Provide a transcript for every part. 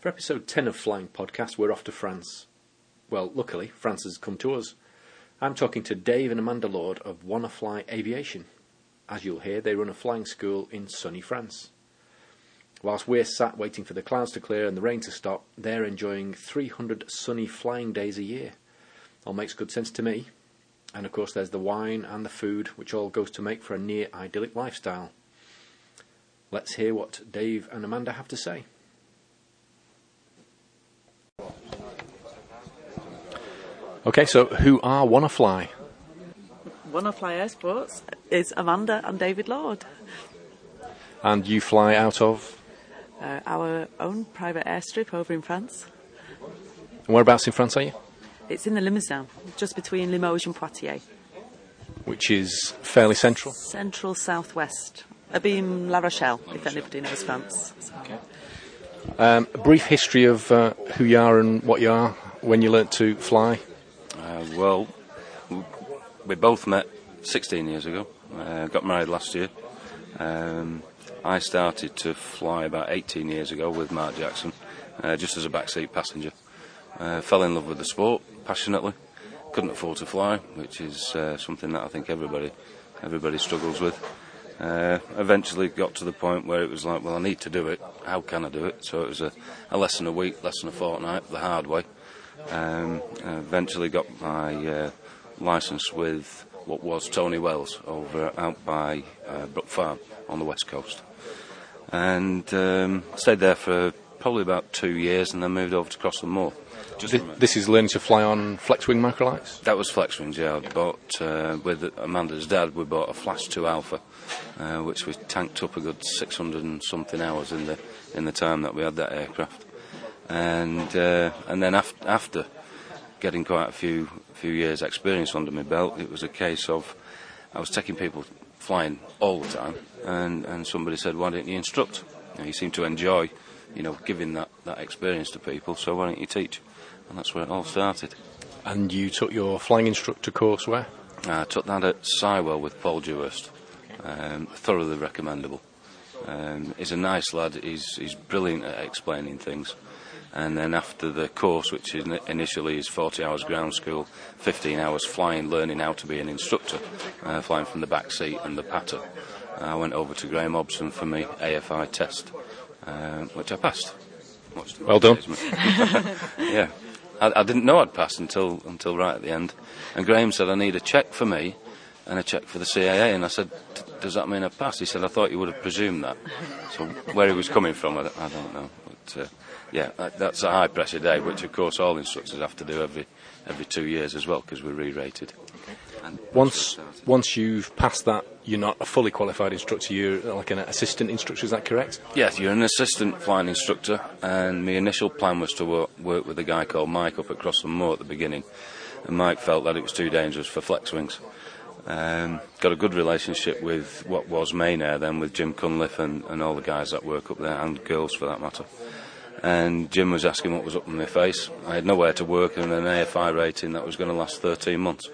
For episode 10 of Flying Podcast, we're off to France. Well, luckily, France has come to us. I'm talking to Dave and Amanda Lord of Wanna Fly Aviation. As you'll hear, they run a flying school in sunny France. Whilst we're sat waiting for the clouds to clear and the rain to stop, they're enjoying 300 sunny flying days a year. All makes good sense to me. And of course, there's the wine and the food, which all goes to make for a near idyllic lifestyle. Let's hear what Dave and Amanda have to say. Okay, so who are Wannafly? Wannafly Fly? Air Sports is Amanda and David Lord. And you fly out of? Uh, our own private airstrip over in France. And whereabouts in France are you? It's in the Limousin, just between Limoges and Poitiers. Which is fairly central? Central southwest. Abeam La Rochelle, if anybody knows France. Okay. Um, a brief history of uh, who you are and what you are when you learnt to fly. Uh, well, we both met 16 years ago. Uh, got married last year. Um, I started to fly about 18 years ago with Mark Jackson, uh, just as a backseat passenger. Uh, fell in love with the sport passionately. Couldn't afford to fly, which is uh, something that I think everybody everybody struggles with. Uh, eventually got to the point where it was like, well, I need to do it. How can I do it? So it was a, a lesson a week, lesson a fortnight, the hard way. Um, eventually got my uh, license with what was Tony Wells over out by uh, Brook Farm on the west coast, and um, stayed there for probably about two years, and then moved over to Crossland Moor. This, this, is learning to fly on Flexwing microlights? That was Flexwings, yeah. I bought, uh, with Amanda's dad, we bought a Flash 2 Alpha, uh, which we tanked up a good 600 and something hours in the, in the time that we had that aircraft. And, uh, and then af- after getting quite a few, few years' experience under my belt, it was a case of I was taking people flying all the time, and, and somebody said, why don't you instruct? You, know, you seem to enjoy, you know, giving that, that experience to people, so why don't you teach? and that's where it all started. And you took your flying instructor course where? I took that at Sywell with Paul Dewhurst. Um, thoroughly recommendable. Um, he's a nice lad. He's he's brilliant at explaining things. And then after the course, which is initially is 40 hours ground school, 15 hours flying, learning how to be an instructor, uh, flying from the back seat and the patter, I went over to Graham Hobson for my AFI test, uh, which I passed. Well done. yeah. I, I, didn't know I'd passed until until right at the end. And Graham said, I need a cheque for me and a cheque for the CAA. And I said, Does that mean I passed? He said, I thought you would have presumed that. So where he was coming from, I, I don't know. But uh, yeah, that, that's a high pressure day, which of course all instructors have to do every every two years as well because we're re-rated. Once once you've passed that, you're not a fully qualified instructor. You're like an assistant instructor. Is that correct? Yes, you're an assistant flying instructor. And my initial plan was to work, work with a guy called Mike up at Crossland Moor at the beginning. And Mike felt that it was too dangerous for flex wings. Um, got a good relationship with what was Mainair then, with Jim Cunliffe and, and all the guys that work up there, and girls for that matter. And Jim was asking what was up in my face. I had nowhere to work and an AFI rating that was going to last 13 months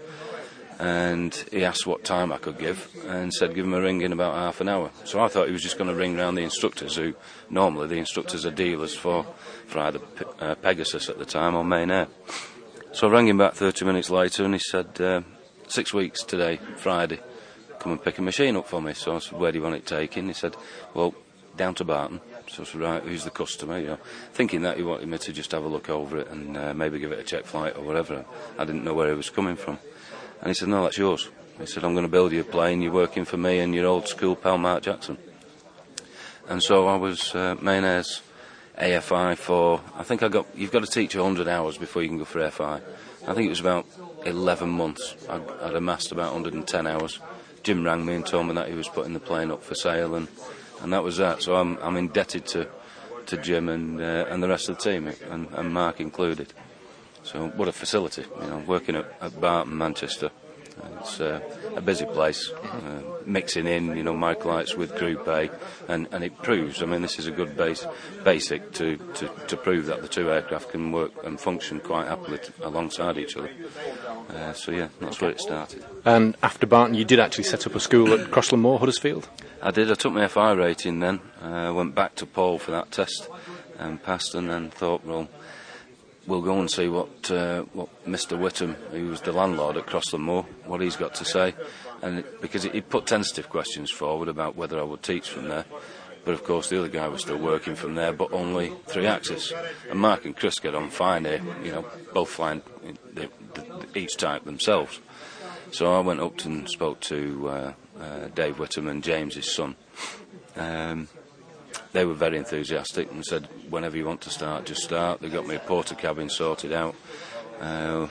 and he asked what time I could give and said give him a ring in about half an hour. So I thought he was just going to ring round the instructors who normally the instructors are dealers for, for either P- uh, Pegasus at the time or Mainair. So I rang him back 30 minutes later and he said uh, six weeks today, Friday, come and pick a machine up for me. So I said where do you want it taken? He said well down to Barton. So I right, who's the customer? You know, thinking that he wanted me to just have a look over it and uh, maybe give it a check flight or whatever. I didn't know where he was coming from. And he said, no, that's yours. He said, I'm going to build you a plane. You're working for me and your old school pal, Mark Jackson. And so I was uh, Mainair's AFI for, I think I got, you've got to teach 100 hours before you can go for AFI. I think it was about 11 months. I'd, I'd amassed about 110 hours. Jim rang me and told me that he was putting the plane up for sale, and, and that was that. So I'm, I'm indebted to, to Jim and, uh, and the rest of the team, and, and Mark included. So what a facility, you know, working at, at Barton, Manchester. It's uh, a busy place, uh, mixing in, you know, microlights with Group A, and, and it proves. I mean, this is a good base, basic to, to, to prove that the two aircraft can work and function quite happily t- alongside each other. Uh, so yeah, that's where it started. And after Barton, you did actually set up a school at Crossland Moor, Huddersfield. I did. I took my FI rating then. Uh, went back to Paul for that test and passed, and then thought, well, we'll go and see what uh, what Mr. Whittam, who was the landlord at Crossland Moor, what he's got to say, and it, because he put tentative questions forward about whether I would teach from there. But of course, the other guy was still working from there, but only three axis. And Mark and Chris get on fine here, you know, both flying the, the, each type themselves. So I went up and spoke to uh, uh, Dave Whittam and James, his son. Um, they were very enthusiastic and said, whenever you want to start, just start. They got me a Portakabin sorted out. Uh,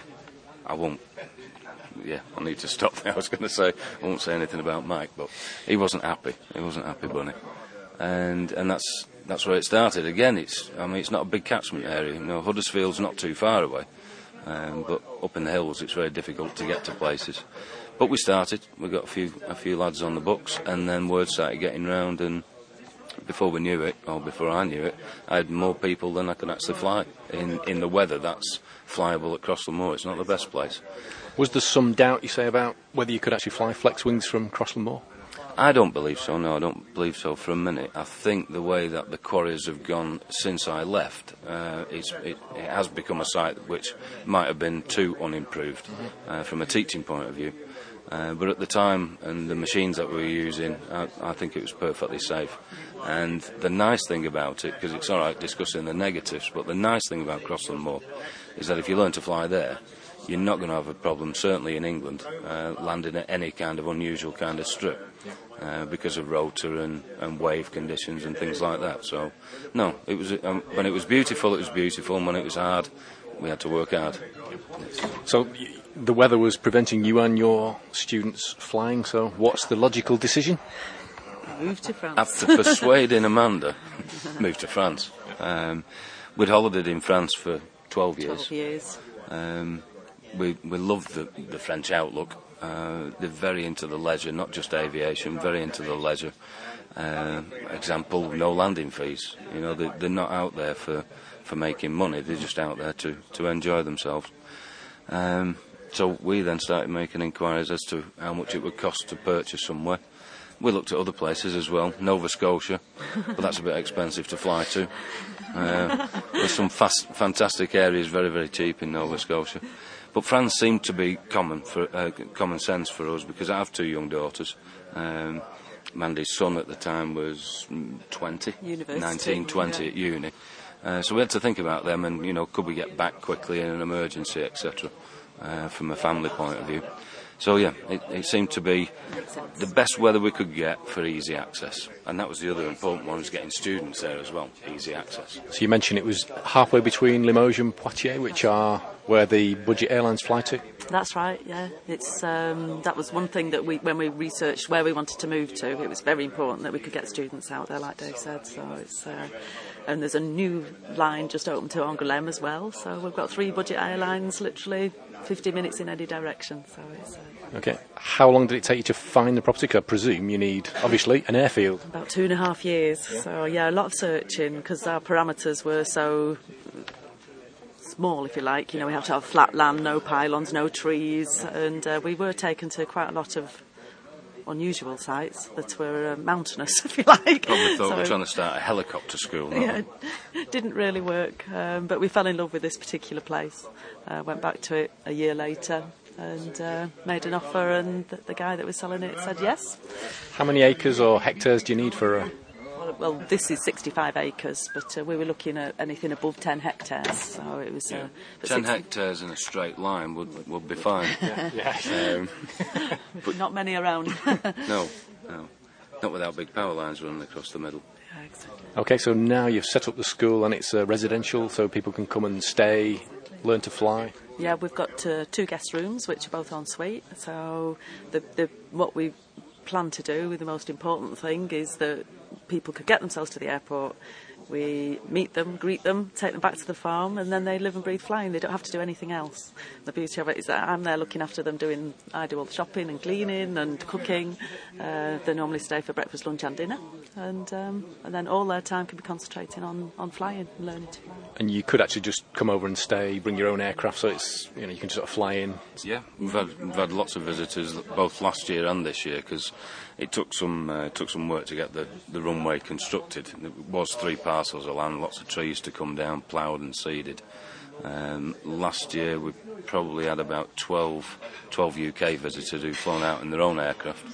I won't. Yeah, I need to stop there. I was going to say I won't say anything about Mike, but he wasn't happy. He wasn't happy, Bunny, and and that's that's where it started. Again, it's I mean it's not a big catchment area. You know, Huddersfield's not too far away, um, but up in the hills it's very difficult to get to places. But we started. We got a few a few lads on the books, and then word started getting round and before we knew it, or before I knew it, I had more people than I could actually fly in, in the weather that's flyable at Crossland Moor. It's not the best place. Was there some doubt, you say, about whether you could actually fly flex wings from Crossland Moor? I don't believe so, no, I don't believe so for a minute. I think the way that the quarries have gone since I left, uh, it, it, has become a site which might have been too unimproved uh, from a teaching point of view. Uh, but at the time and the machines that we were using, I, I think it was perfectly safe. And the nice thing about it, because it's all right discussing the negatives, but the nice thing about Crossland Moor is that if you learn to fly there, you're not going to have a problem, certainly in England, uh, landing at any kind of unusual kind of strip uh, because of rotor and, and wave conditions and things like that. So, no, it was um, when it was beautiful, it was beautiful, and when it was hard, we had to work hard. So, the weather was preventing you and your students flying. So, what's the logical decision? Move to France. After persuading Amanda, move to France. Um, we'd holidayed in France for 12 years. 12 years. Um, we we love the the French outlook. Uh, they're very into the leisure, not just aviation, very into the leisure. Uh, example, no landing fees. You know, they, they're not out there for, for making money. They're just out there to, to enjoy themselves. Um, so we then started making inquiries as to how much it would cost to purchase somewhere. We looked at other places as well, Nova Scotia, but that's a bit expensive to fly to. Uh, there's some fast, fantastic areas, very, very cheap in Nova Scotia. But France seemed to be common for uh, common sense for us because I have two young daughters. Um, Mandy's son at the time was 20, University, 19, 20 yeah. at uni. Uh, so we had to think about them and, you know, could we get back quickly in an emergency, etc., uh, from a family point of view. So yeah, it, it seemed to be the best weather we could get for easy access, and that was the other important one was getting students there as well, easy access. So, you mentioned it was halfway between Limoges and Poitiers, which are where the budget airlines fly to. That's right. Yeah, it's um, that was one thing that we, when we researched where we wanted to move to, it was very important that we could get students out there, like Dave said. So it's uh, and there's a new line just opened to Angoulême as well. So we've got three budget airlines, literally 50 minutes in any direction. So it's. Uh, Okay. How long did it take you to find the property? I presume you need, obviously, an airfield. About two and a half years. So yeah, a lot of searching because our parameters were so small, if you like. You know, we have to have flat land, no pylons, no trees, and uh, we were taken to quite a lot of unusual sites that were uh, mountainous, if you like. Probably thought we were trying to start a helicopter school. not yeah, it didn't really work. Um, but we fell in love with this particular place. Uh, went back to it a year later and uh, made an offer, and the, the guy that was selling it said yes. How many acres or hectares do you need for a. Well, well this is 65 acres, but uh, we were looking at anything above 10 hectares, so it was. Uh, 10 60 hectares in a straight line would, would be fine. Um, but Not many around. no, no. Not without big power lines running across the middle. Yeah, exactly. Okay, so now you've set up the school and it's uh, residential, so people can come and stay, learn to fly. Yeah, we've got uh, two guest rooms, which are both en suite. So, the, the, what we plan to do, the most important thing, is that people could get themselves to the airport. We meet them, greet them, take them back to the farm, and then they live and breathe flying. They don't have to do anything else. The beauty of it is that I'm there looking after them, doing I do all the shopping and cleaning and cooking. Uh, they normally stay for breakfast, lunch, and dinner, and um, and then all their time can be concentrating on, on flying and learning to fly. And you could actually just come over and stay, bring your own aircraft, so it's you know you can sort of fly in. Yeah, we've had we've had lots of visitors both last year and this year because it took some uh, took some work to get the, the runway constructed. It was three parcels of land, lots of trees to come down, ploughed and seeded. Um, last year we probably had about 12, 12 UK visitors who'd flown out in their own aircraft.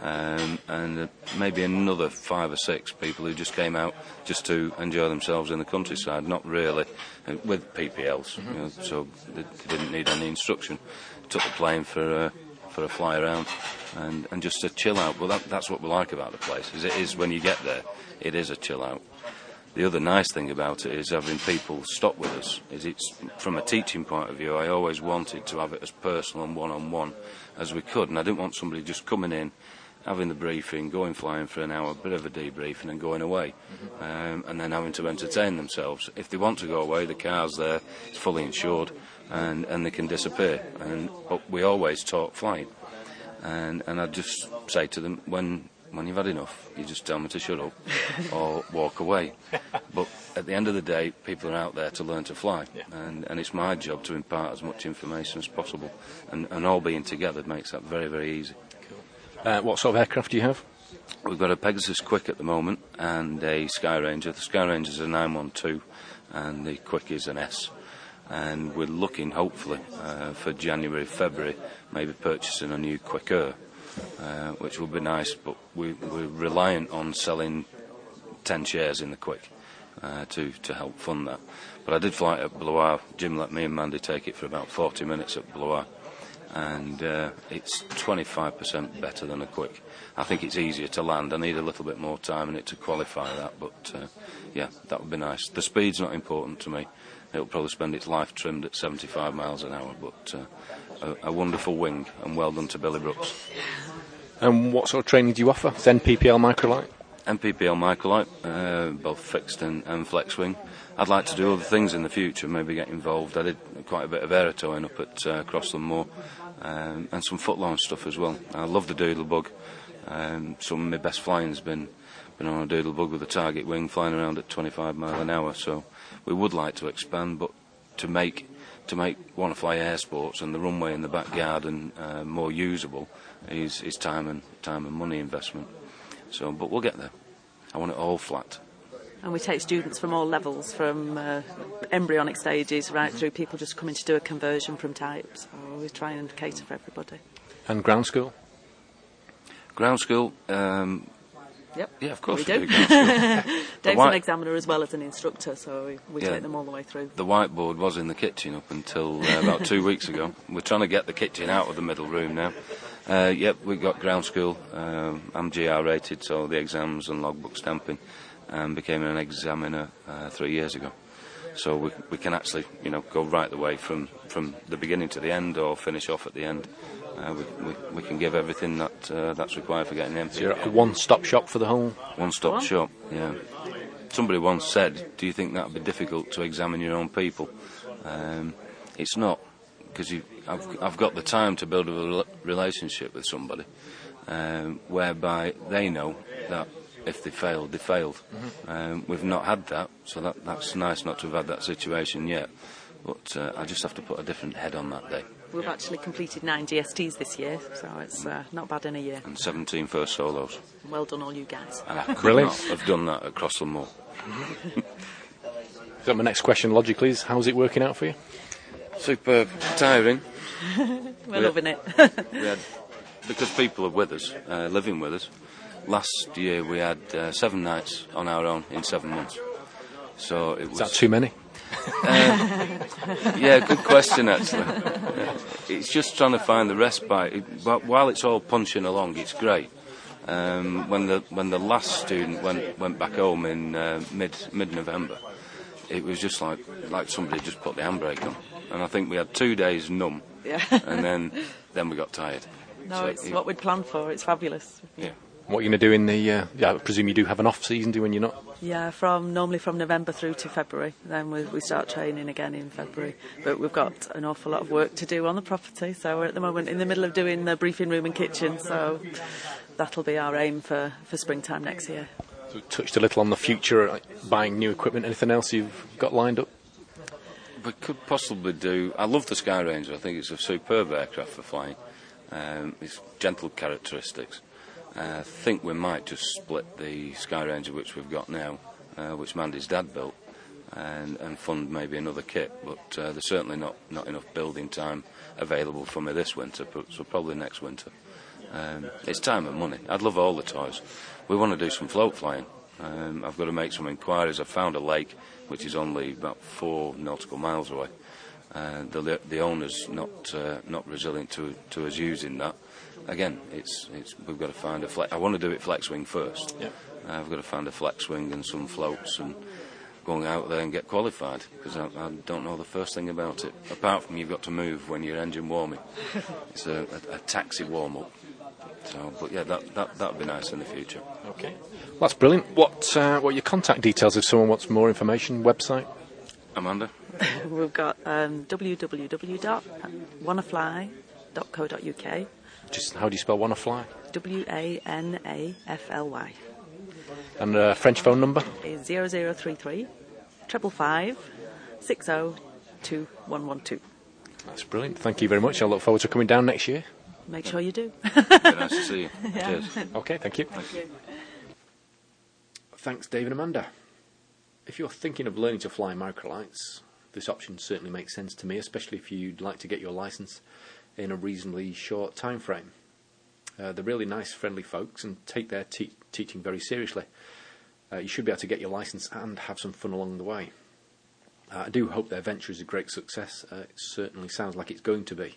Um, and uh, maybe another five or six people who just came out just to enjoy themselves in the countryside, not really uh, with PPLs, you know, so they didn't need any instruction. Took the plane for uh, for a fly around and, and just a chill out. Well, that, that's what we like about the place. Is it is when you get there, it is a chill out. The other nice thing about it is having people stop with us. Is it's from a teaching point of view. I always wanted to have it as personal and one-on-one as we could, and I didn't want somebody just coming in, having the briefing, going flying for an hour, a bit of a debriefing, and going away, um, and then having to entertain themselves. If they want to go away, the car's there, it's fully insured, and, and they can disappear. And but we always talk flying, and and I just say to them when when you've had enough, you just tell me to shut up or walk away. But at the end of the day, people are out there to learn to fly, and, and it's my job to impart as much information as possible. And, and all being together makes that very, very easy. Uh, what sort of aircraft do you have? We've got a Pegasus Quik at the moment and a Skyranger. The Skyranger is a 912 and the Quik is an S. And we're looking, hopefully, uh, for January, February, maybe purchasing a new Quik uh, which will be nice, but we, we're reliant on selling 10 shares in the Quik uh, to, to help fund that. But I did fly at Blois. Jim let me and Mandy take it for about 40 minutes at Blois and uh, it's 25% better than a quick. I think it's easier to land. I need a little bit more time in it to qualify that, but uh, yeah, that would be nice. The speed's not important to me. It'll probably spend its life trimmed at 75 miles an hour, but uh, a, a wonderful wing, and well done to Billy Brooks. And what sort of training do you offer? It's NPPL Microlight? NPPL Microlight, uh, both fixed and, and flex wing. I'd like to do other things in the future, maybe get involved. I did quite a bit of aerotowing up at uh, Crossland Moor um, and some foot launch stuff as well. I love the doodle bug. Um, some of my best flying's been been on a doodle bug with a target wing flying around at 25 mile an hour. So we would like to expand, but to make to make want to air sports and the runway in the back garden uh, more usable is, is time and time and money investment. So, but we'll get there. I want it all flat. And we take students from all levels, from uh, embryonic stages right through people just coming to do a conversion from types. So we try and cater for everybody. And ground school? Ground school, um, Yep. yeah, of course We do. Dave's an examiner as well as an instructor, so we, we Yeah. take them all the way through. The whiteboard was in the kitchen up until uh, about two weeks ago. We're trying to get the kitchen out of the middle room now. Uh, yep, we've got ground school. Um, I'm GR rated, so the exams and logbook stamping, and became an examiner uh, three years ago. So we, we can actually, you know, go right the way from, from the beginning to the end, or finish off at the end. Uh, we, we, we can give everything that uh, that's required for getting the So you're a one-stop shop for the whole. One-stop One. shop. Yeah. Somebody once said, "Do you think that would be difficult to examine your own people?" Um, it's not, because I've, I've got the time to build a rela- relationship with somebody, um, whereby they know that if they failed, they failed. Um, we've not had that, so that, that's nice not to have had that situation yet. But uh, I just have to put a different head on that day. We've actually completed nine GSTs this year, so it's uh, not bad in a year. And 17 first solos. Well done, all you guys. And I could Brilliant. not have done that at Crossland Moor. So my next question, logically, is how's it working out for you? Superb. Tiring. We're Yeah. loving it. we had, because people are with us, uh, living with us. Last year we had uh, seven nights on our own in seven months. So it Is was. Is that too many? Yeah, good question actually. It's just trying to find the respite. It, but while it's all punching along, it's great. Um, when the when the last student went went back home in uh, mid mid November, it was just like like somebody just put the handbrake on. And I think we had two days numb, yeah. and then then we got tired. No, So it's it- what we'd planned for. It's fabulous. Yeah. What are you going to do in the? Uh, yeah, I presume you do have an off season, do when you're not. Yeah, from normally from November through to February. Then we, we start training again in February. But we've got an awful lot of work to do on the property. So we're at the moment in the middle of doing the briefing room and kitchen. So that'll be our aim for, for springtime next year. So we touched a little on the future, like buying new equipment. Anything else you've got lined up? we could possibly do. I love the Skyranger. I think it's a superb aircraft for flying. Um, it's gentle characteristics. Uh, I think we might just split the Skyranger, which we've got now, uh, which Mandy's dad built, and, and fund maybe another kit. But uh, there's certainly not, not enough building time available for me this winter, so probably next winter. Um, it's time and money. I'd love all the toys. We want to do some float flying. Um, I've got to make some inquiries. I've found a lake which is only about four nautical miles away. Uh, the, the owner's not uh, not resilient to to us using that. Again, it's it's we've got to find a flex. I want to do it flex wing first. Yeah. Uh, I've got to find a flex wing and some floats and going out there and get qualified because I, I don't know the first thing about it. Apart from you've got to move when your engine warming. It's a, a, a taxi warm up. So, but yeah, that that that'd be nice in the future. Okay. Well, that's brilliant. What uh, what are your contact details if someone wants more information? Website? Amanda. We've got um, www.wannafly.co.uk. Just how do you spell wanna fly? W A N A F L Y. And a French phone number? Is 0033 treble five six oh two one one two. That's brilliant. Thank you very much. I look forward to coming down next year. Make sure you do. Nice to see you. Cheers. Okay, thank you. Thanks, Dave and Amanda. If you're thinking of learning to fly microlights, this option certainly makes sense to me, especially if you'd like to get your license in a reasonably short time frame. Uh, they're really nice, friendly folks and take their te- teaching very seriously. Uh, you should be able to get your license and have some fun along the way. Uh, I do hope their venture is a great success. Uh, it certainly sounds like it's going to be.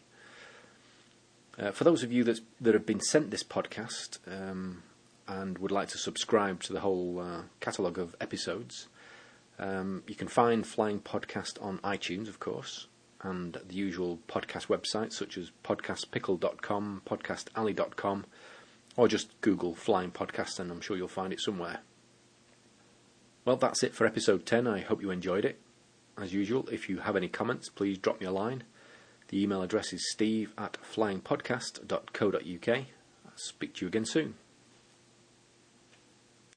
Uh, for those of you that that have been sent this podcast um, and would like to subscribe to the whole uh, catalogue of episodes, um, you can find Flying Podcast on iTunes, of course, and the usual podcast websites such as podcastpickle.com, podcastalley.com, or just Google Flying Podcast and I'm sure you'll find it somewhere. Well, that's it for episode 10. I hope you enjoyed it. As usual, if you have any comments, please drop me a line. The email address is steve at flyingpodcast.co.uk. I'll speak to you again soon.